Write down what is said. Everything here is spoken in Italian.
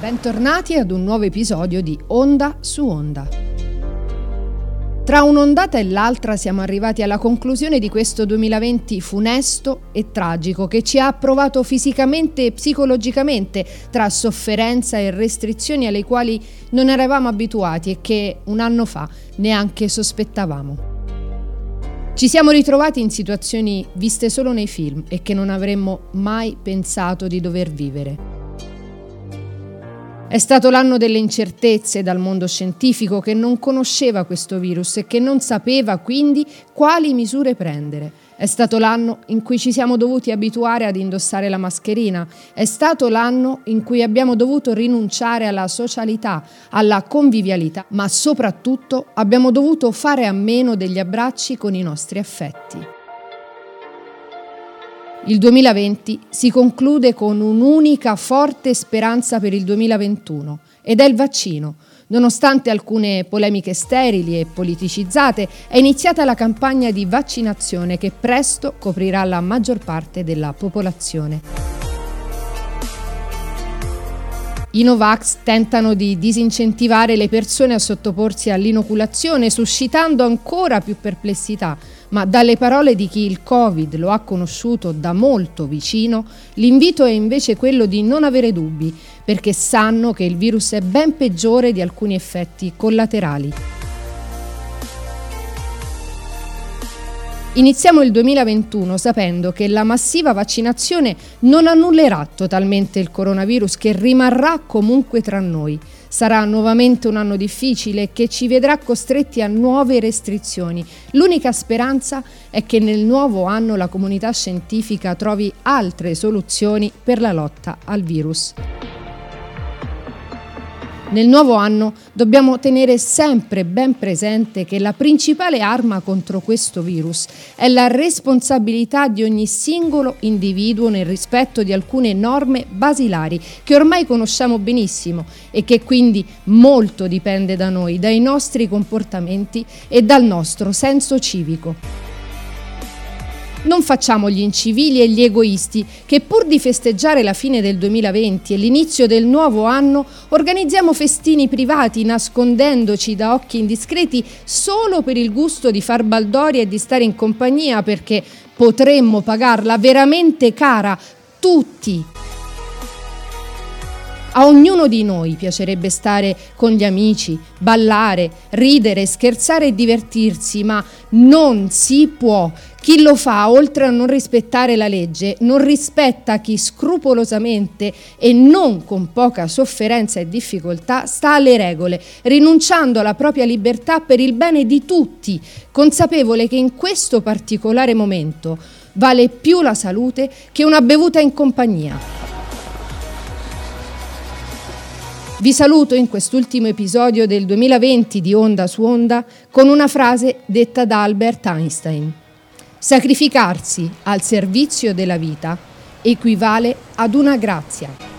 Bentornati ad un nuovo episodio di Onda su Onda. Tra un'ondata e l'altra siamo arrivati alla conclusione di questo 2020 funesto e tragico che ci ha provato fisicamente e psicologicamente tra sofferenza e restrizioni alle quali non eravamo abituati e che un anno fa neanche sospettavamo. Ci siamo ritrovati in situazioni viste solo nei film e che non avremmo mai pensato di dover vivere. È stato l'anno delle incertezze dal mondo scientifico che non conosceva questo virus e che non sapeva quindi quali misure prendere. È stato l'anno in cui ci siamo dovuti abituare ad indossare la mascherina. È stato l'anno in cui abbiamo dovuto rinunciare alla socialità, alla convivialità, ma soprattutto abbiamo dovuto fare a meno degli abbracci con i nostri affetti. Il 2020 si conclude con un'unica forte speranza per il 2021 ed è il vaccino. Nonostante alcune polemiche sterili e politicizzate, è iniziata la campagna di vaccinazione che presto coprirà la maggior parte della popolazione. I Novax tentano di disincentivare le persone a sottoporsi all'inoculazione, suscitando ancora più perplessità, ma dalle parole di chi il Covid lo ha conosciuto da molto vicino, l'invito è invece quello di non avere dubbi, perché sanno che il virus è ben peggiore di alcuni effetti collaterali. Iniziamo il 2021 sapendo che la massiva vaccinazione non annullerà totalmente il coronavirus che rimarrà comunque tra noi. Sarà nuovamente un anno difficile che ci vedrà costretti a nuove restrizioni. L'unica speranza è che nel nuovo anno la comunità scientifica trovi altre soluzioni per la lotta al virus. Nel nuovo anno dobbiamo tenere sempre ben presente che la principale arma contro questo virus è la responsabilità di ogni singolo individuo nel rispetto di alcune norme basilari che ormai conosciamo benissimo e che quindi molto dipende da noi, dai nostri comportamenti e dal nostro senso civico. Non facciamo gli incivili e gli egoisti che pur di festeggiare la fine del 2020 e l'inizio del nuovo anno organizziamo festini privati nascondendoci da occhi indiscreti solo per il gusto di far baldoria e di stare in compagnia perché potremmo pagarla veramente cara tutti a ognuno di noi piacerebbe stare con gli amici, ballare, ridere, scherzare e divertirsi, ma non si può. Chi lo fa, oltre a non rispettare la legge, non rispetta chi scrupolosamente e non con poca sofferenza e difficoltà sta alle regole, rinunciando alla propria libertà per il bene di tutti, consapevole che in questo particolare momento vale più la salute che una bevuta in compagnia. Vi saluto in quest'ultimo episodio del 2020 di Onda su Onda con una frase detta da Albert Einstein. Sacrificarsi al servizio della vita equivale ad una grazia.